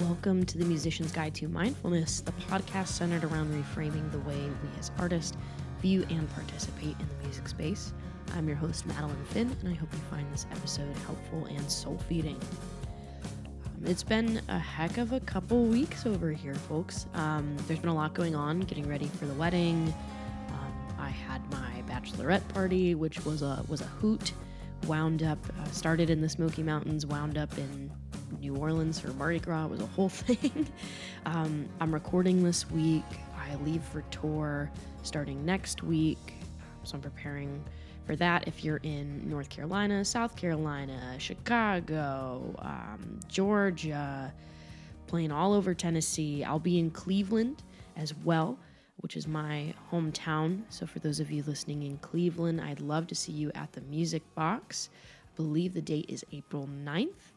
Welcome to the Musician's Guide to Mindfulness, the podcast centered around reframing the way we as artists view and participate in the music space. I'm your host, Madeline Finn, and I hope you find this episode helpful and soul feeding. Um, it's been a heck of a couple weeks over here, folks. Um, there's been a lot going on, getting ready for the wedding. Um, I had my bachelorette party, which was a was a hoot. Wound up, uh, started in the Smoky Mountains, wound up in New Orleans for Mardi Gras. It was a whole thing. um, I'm recording this week. I leave for tour starting next week, so I'm preparing for that. If you're in North Carolina, South Carolina, Chicago, um, Georgia, playing all over Tennessee, I'll be in Cleveland as well which is my hometown. So, for those of you listening in Cleveland, I'd love to see you at the Music Box. I believe the date is April 9th.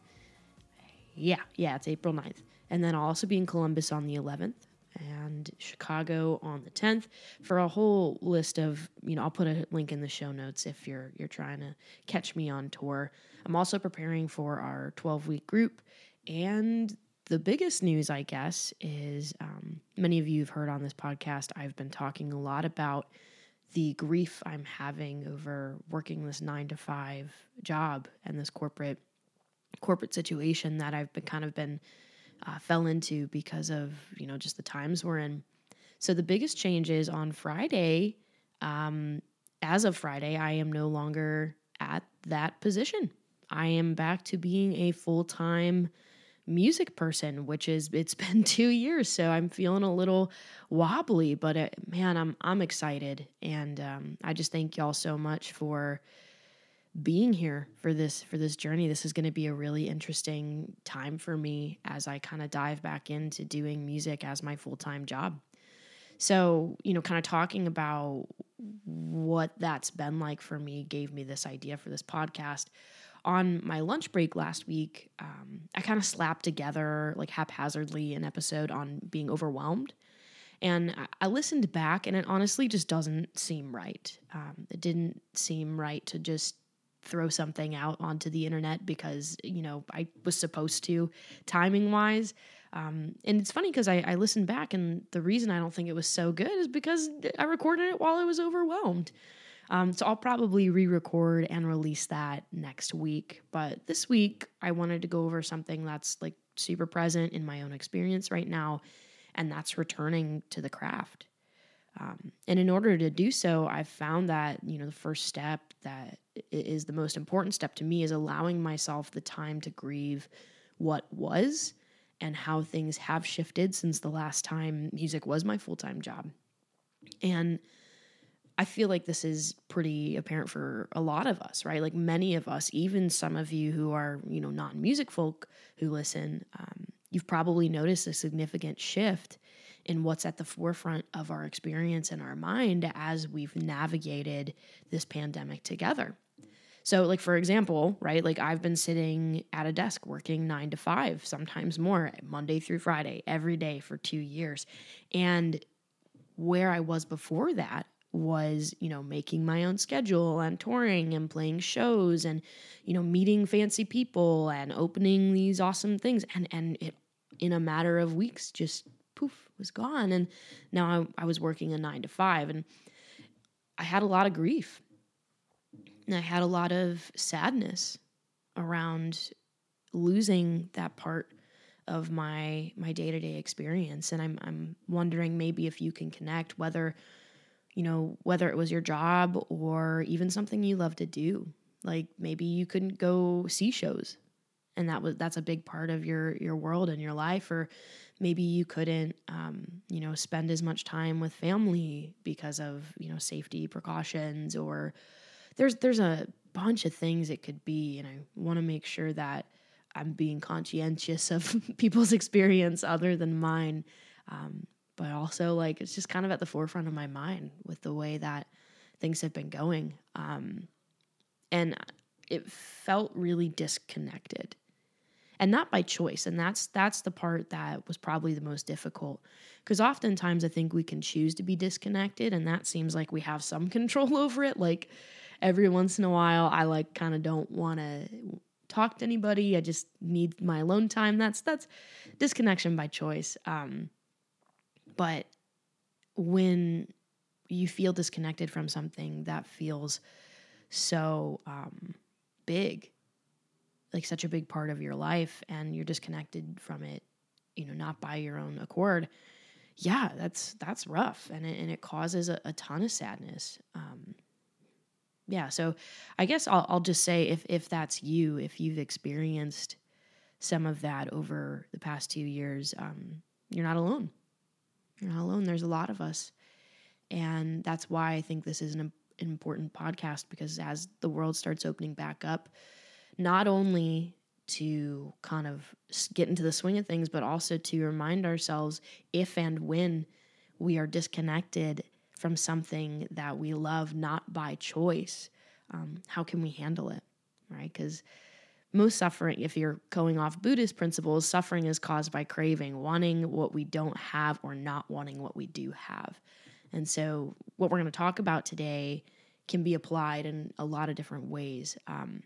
Yeah, yeah, it's April 9th. And then I'll also be in Columbus on the 11th and Chicago on the 10th for a whole list of, you know, I'll put a link in the show notes if you're you're trying to catch me on tour. I'm also preparing for our 12-week group and the biggest news, I guess, is um, many of you have heard on this podcast, I've been talking a lot about the grief I'm having over working this nine to five job and this corporate corporate situation that I've been kind of been uh, fell into because of you know just the times we're in. So the biggest change is on Friday. Um, as of Friday, I am no longer at that position. I am back to being a full time music person, which is it's been two years, so I'm feeling a little wobbly. But uh, man, I'm I'm excited, and um, I just thank y'all so much for being here for this for this journey. This is going to be a really interesting time for me as I kind of dive back into doing music as my full time job. So, you know, kind of talking about what that's been like for me gave me this idea for this podcast on my lunch break last week, um, I kind of slapped together, like haphazardly, an episode on being overwhelmed. And I listened back, and it honestly just doesn't seem right. Um, it didn't seem right to just throw something out onto the internet because, you know, I was supposed to, timing wise. Um, and it's funny because I, I listened back, and the reason I don't think it was so good is because I recorded it while I was overwhelmed. Um, so I'll probably re record and release that next week. But this week, I wanted to go over something that's like super present in my own experience right now, and that's returning to the craft. Um, and in order to do so, I've found that, you know, the first step that is the most important step to me is allowing myself the time to grieve what was and how things have shifted since the last time music was my full time job. And I feel like this is pretty apparent for a lot of us, right? Like many of us, even some of you who are, you know, non music folk who listen, um, you've probably noticed a significant shift in what's at the forefront of our experience and our mind as we've navigated this pandemic together. So, like, for example, right, like I've been sitting at a desk working nine to five, sometimes more, Monday through Friday, every day for two years. And where I was before that, was, you know, making my own schedule and touring and playing shows and, you know, meeting fancy people and opening these awesome things. And, and it, in a matter of weeks, just poof, was gone. And now I, I was working a nine to five and I had a lot of grief. And I had a lot of sadness around losing that part of my my day-to-day experience and I'm I'm wondering maybe if you can connect whether you know, whether it was your job or even something you love to do. Like maybe you couldn't go see shows and that was that's a big part of your your world and your life or maybe you couldn't um, you know spend as much time with family because of you know safety precautions or there's there's a bunch of things it could be and i want to make sure that i'm being conscientious of people's experience other than mine um, but also like it's just kind of at the forefront of my mind with the way that things have been going. Um, and it felt really disconnected and not by choice and that's that's the part that was probably the most difficult because oftentimes i think we can choose to be disconnected and that seems like we have some control over it like every once in a while i like kind of don't want to talk to anybody. I just need my alone time. That's that's disconnection by choice. Um, but when you feel disconnected from something that feels so um, big, like such a big part of your life, and you're disconnected from it, you know, not by your own accord. Yeah, that's that's rough, and it, and it causes a, a ton of sadness. Um, yeah, so I guess I'll, I'll just say if if that's you, if you've experienced some of that over the past two years, um, you're not alone. You're not alone. There's a lot of us. And that's why I think this is an, an important podcast because as the world starts opening back up, not only to kind of get into the swing of things, but also to remind ourselves if and when we are disconnected from something that we love not by choice, um, how can we handle it? Right? Because most suffering, if you're going off Buddhist principles, suffering is caused by craving, wanting what we don't have or not wanting what we do have. And so, what we're going to talk about today can be applied in a lot of different ways. Um,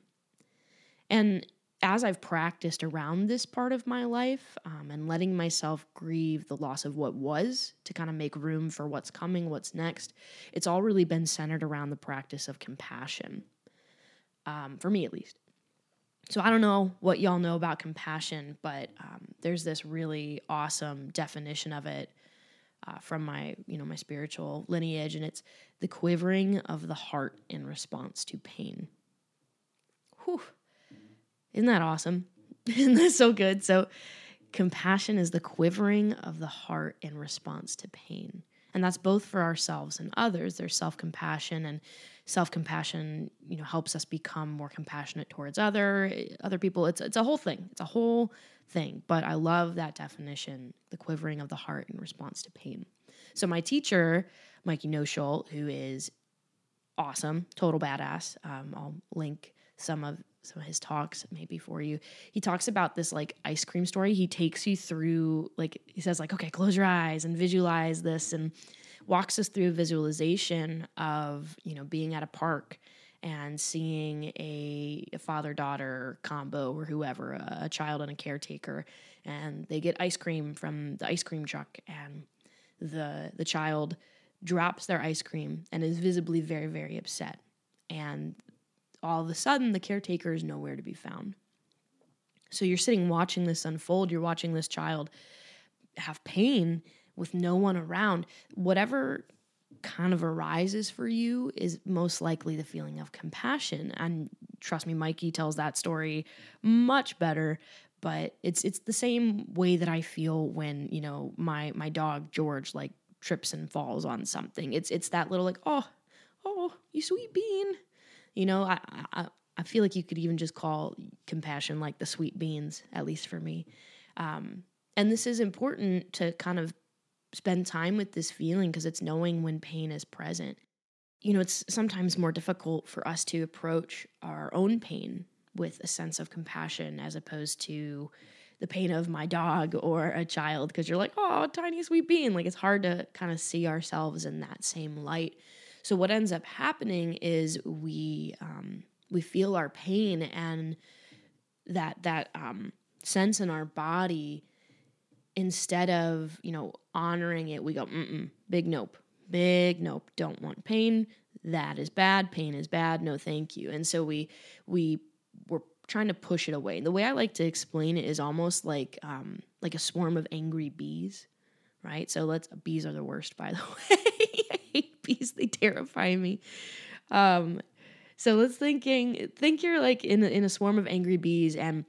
and as I've practiced around this part of my life um, and letting myself grieve the loss of what was to kind of make room for what's coming, what's next, it's all really been centered around the practice of compassion, um, for me at least. So I don't know what y'all know about compassion, but um, there's this really awesome definition of it uh, from my you know my spiritual lineage, and it's the quivering of the heart in response to pain. Whew. Isn't that awesome? Isn't that so good? So compassion is the quivering of the heart in response to pain. And that's both for ourselves and others. There's self-compassion and self-compassion you know helps us become more compassionate towards other other people it's it's a whole thing it's a whole thing but i love that definition the quivering of the heart in response to pain so my teacher Mikey Noechel who is awesome total badass um, i'll link some of some of his talks maybe for you. He talks about this like ice cream story. He takes you through like he says like okay close your eyes and visualize this and walks us through a visualization of you know being at a park and seeing a, a father daughter combo or whoever a, a, child and a caretaker and they get ice cream from the ice cream truck and the the child drops their ice cream and is visibly very very upset. And all of a sudden the caretaker is nowhere to be found so you're sitting watching this unfold you're watching this child have pain with no one around, whatever kind of arises for you is most likely the feeling of compassion. And trust me, Mikey tells that story much better. But it's it's the same way that I feel when you know my my dog George like trips and falls on something. It's it's that little like oh oh you sweet bean, you know I I I feel like you could even just call compassion like the sweet beans at least for me. Um, and this is important to kind of spend time with this feeling because it's knowing when pain is present. You know, it's sometimes more difficult for us to approach our own pain with a sense of compassion as opposed to the pain of my dog or a child because you're like, oh, tiny sweet bean. Like it's hard to kind of see ourselves in that same light. So what ends up happening is we um, we feel our pain and that that um, sense in our body instead of, you know, honoring it, we go, mm big nope, big nope, don't want pain. That is bad. Pain is bad. No, thank you. And so we, we were trying to push it away. The way I like to explain it is almost like, um, like a swarm of angry bees, right? So let's, bees are the worst, by the way. I. They terrify me. Um, so let's thinking, think you're like in in a swarm of angry bees and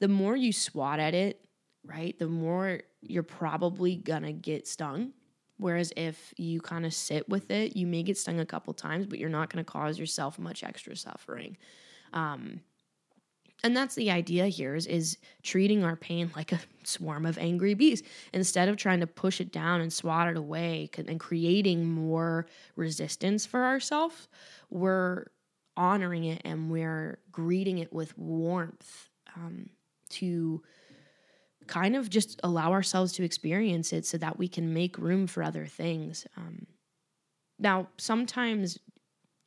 the more you swat at it, right, the more you're probably gonna get stung. Whereas if you kind of sit with it, you may get stung a couple times, but you're not gonna cause yourself much extra suffering. Um, and that's the idea here is, is treating our pain like a swarm of angry bees instead of trying to push it down and swat it away and creating more resistance for ourselves we're honoring it and we're greeting it with warmth um, to kind of just allow ourselves to experience it so that we can make room for other things. Um, now, sometimes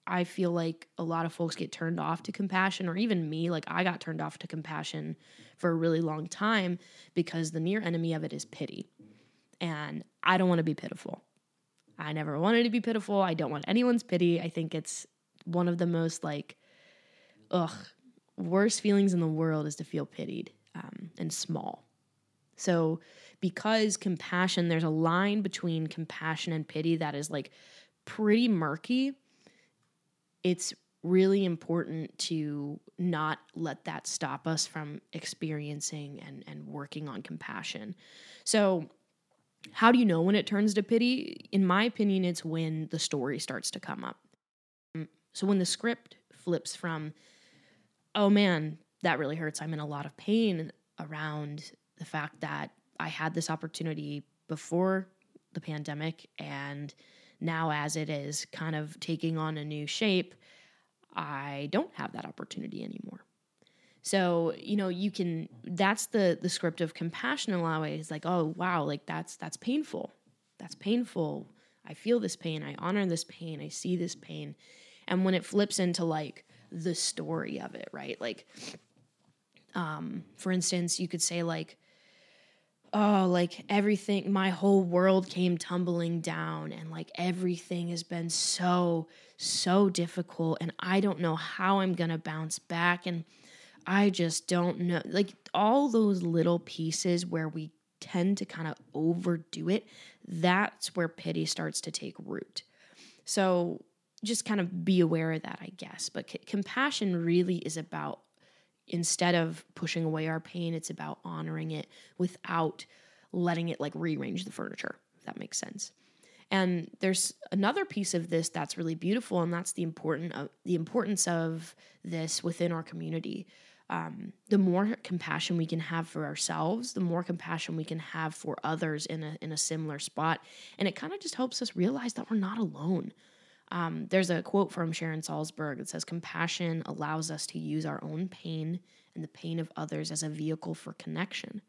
I feel like a lot of folks get turned off to compassion, or even me, like I got turned off to compassion for a really long time because the near enemy of it is pity. And I don't want to be pitiful. I never wanted to be pitiful. I don't want anyone's pity. I think it's one of the most like, ugh, worst feelings in the world is to feel pitied um, and small. So, because compassion, there's a line between compassion and pity that is like pretty murky. It's really important to not let that stop us from experiencing and, and working on compassion. So, how do you know when it turns to pity? In my opinion, it's when the story starts to come up. So, when the script flips from, oh man, that really hurts, I'm in a lot of pain around the fact that I had this opportunity before the pandemic and now as it is kind of taking on a new shape, I don't have that opportunity anymore. So, you know, you can that's the the script of compassion in a lot of ways, like, oh wow, like that's that's painful. That's painful. I feel this pain, I honor this pain, I see this pain. And when it flips into like the story of it, right? Like um, for instance, you could say like, oh, like everything, my whole world came tumbling down, and like everything has been so, so difficult, and I don't know how I'm gonna bounce back, and I just don't know. Like all those little pieces where we tend to kind of overdo it, that's where pity starts to take root. So just kind of be aware of that, I guess. But c- compassion really is about instead of pushing away our pain, it's about honoring it without letting it like rearrange the furniture, if that makes sense. And there's another piece of this that's really beautiful, and that's the important of the importance of this within our community. Um, the more compassion we can have for ourselves, the more compassion we can have for others in a in a similar spot, and it kind of just helps us realize that we're not alone. Um, there's a quote from Sharon Salzberg that says, Compassion allows us to use our own pain and the pain of others as a vehicle for connection.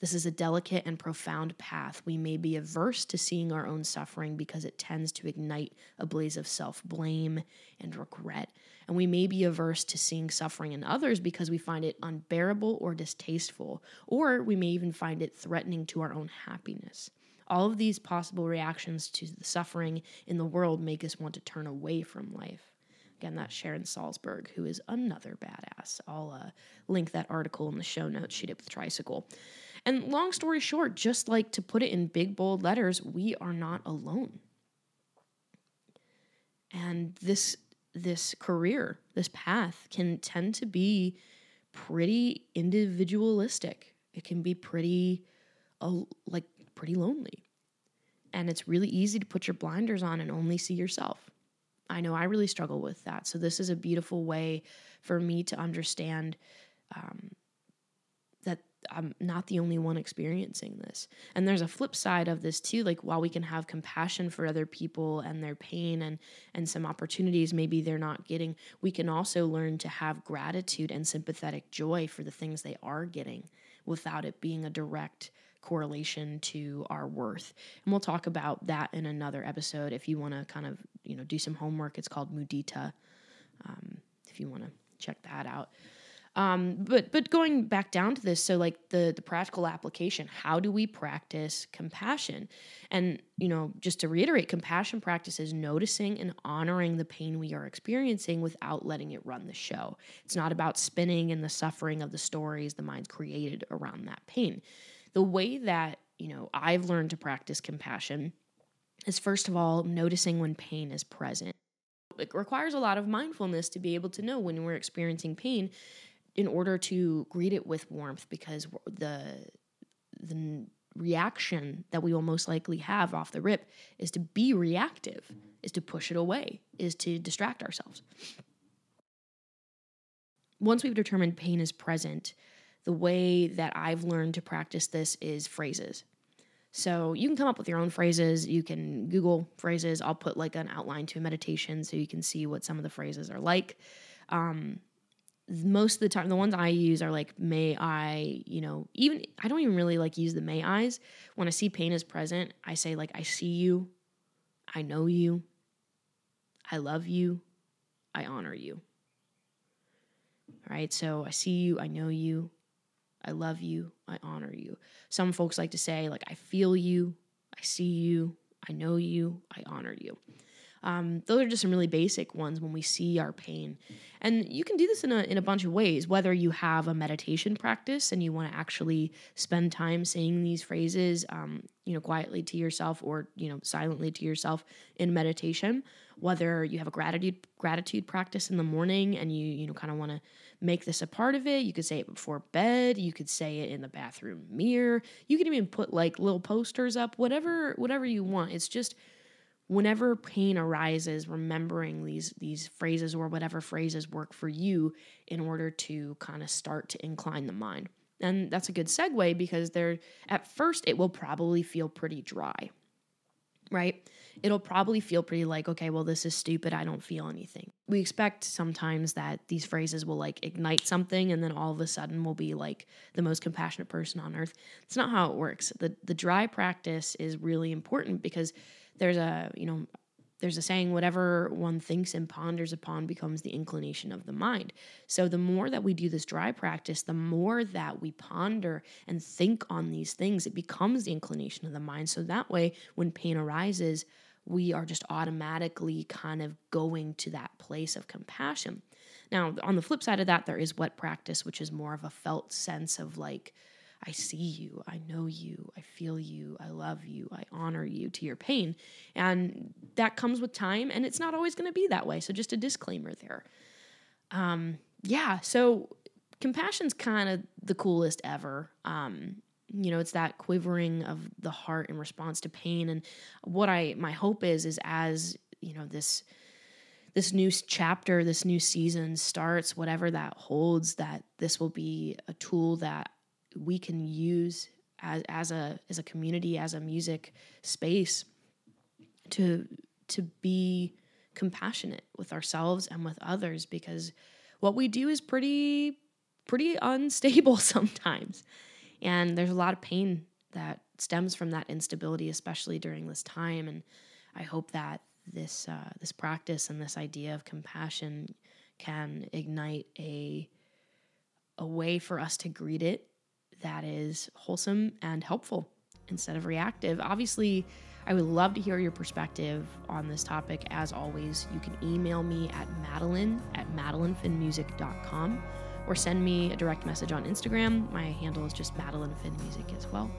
This is a delicate and profound path. We may be averse to seeing our own suffering because it tends to ignite a blaze of self blame and regret. And we may be averse to seeing suffering in others because we find it unbearable or distasteful, or we may even find it threatening to our own happiness. All of these possible reactions to the suffering in the world make us want to turn away from life. Again, that's Sharon Salzberg, who is another badass. I'll uh, link that article in the show notes. She did with Tricycle. And long story short, just like to put it in big, bold letters, we are not alone. And this this career, this path can tend to be pretty individualistic. It can be pretty uh, like pretty lonely. And it's really easy to put your blinders on and only see yourself. I know I really struggle with that. So, this is a beautiful way for me to understand um, that I'm not the only one experiencing this. And there's a flip side of this too. Like, while we can have compassion for other people and their pain and, and some opportunities maybe they're not getting, we can also learn to have gratitude and sympathetic joy for the things they are getting without it being a direct correlation to our worth. And we'll talk about that in another episode if you want to kind of, you know, do some homework. It's called Mudita. Um, if you want to check that out. Um, but but going back down to this, so like the the practical application, how do we practice compassion? And you know, just to reiterate, compassion practice is noticing and honoring the pain we are experiencing without letting it run the show. It's not about spinning in the suffering of the stories the mind's created around that pain the way that, you know, I've learned to practice compassion is first of all noticing when pain is present. It requires a lot of mindfulness to be able to know when we're experiencing pain in order to greet it with warmth because the the reaction that we will most likely have off the rip is to be reactive, is to push it away, is to distract ourselves. Once we've determined pain is present, the way that I've learned to practice this is phrases. So you can come up with your own phrases. You can Google phrases. I'll put like an outline to a meditation so you can see what some of the phrases are like. Um, most of the time, the ones I use are like, may I, you know, even, I don't even really like use the may I's. When I see pain is present, I say, like, I see you, I know you, I love you, I honor you. All right, so I see you, I know you, I love you, I honor you. Some folks like to say, like, I feel you, I see you, I know you, I honor you. Um, those are just some really basic ones when we see our pain. And you can do this in a, in a bunch of ways, whether you have a meditation practice and you want to actually spend time saying these phrases, um, you know, quietly to yourself or, you know, silently to yourself in meditation, whether you have a gratitude, gratitude practice in the morning and you, you know, kind of want to make this a part of it. You could say it before bed. You could say it in the bathroom mirror. You can even put like little posters up, whatever, whatever you want. It's just, whenever pain arises remembering these these phrases or whatever phrases work for you in order to kind of start to incline the mind and that's a good segue because there at first it will probably feel pretty dry right? It'll probably feel pretty like okay well this is stupid. I don't feel anything. We expect sometimes that these phrases will like ignite something and then all of a sudden we'll be like the most compassionate person on earth. It's not how it works. The the dry practice is really important because there's a you know there's a saying whatever one thinks and ponders upon becomes the inclination of the mind. So the more that we do this dry practice the more that we ponder and think on these things it becomes the inclination of the mind. So that way when pain arises we are just automatically kind of going to that place of compassion. Now on the flip side of that there is wet practice which is more of a felt sense of like I see you, I know you, I feel you, I love you, I honor you to your pain. And that comes with time, and it's not always going to be that way. So, just a disclaimer there. Um, yeah, so compassion's kind of the coolest ever. Um, you know, it's that quivering of the heart in response to pain. And what I, my hope is, is as, you know, this, this new chapter, this new season starts, whatever that holds, that this will be a tool that we can use as as a as a community as a music space to to be compassionate with ourselves and with others because what we do is pretty pretty unstable sometimes. And there's a lot of pain that stems from that instability especially during this time. And i hope that this uh, this practice and this idea of compassion can ignite a a way for us to greet it that is wholesome and helpful instead of reactive. Obviously, I would love to hear your perspective on this topic. As always, you can email me at madeline at madelinefinnmusic.com or send me a direct message on Instagram. My handle is just madelinefinmusic as well.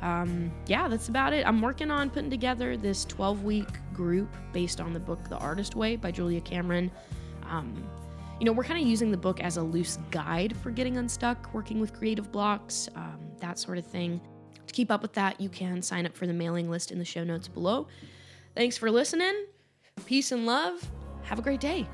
Um, yeah, that's about it. I'm working on putting together this 12 week group based on the book The Artist Way by Julia Cameron. Um, you know, we're kind of using the book as a loose guide for getting unstuck, working with creative blocks, um, that sort of thing. To keep up with that, you can sign up for the mailing list in the show notes below. Thanks for listening. Peace and love. Have a great day.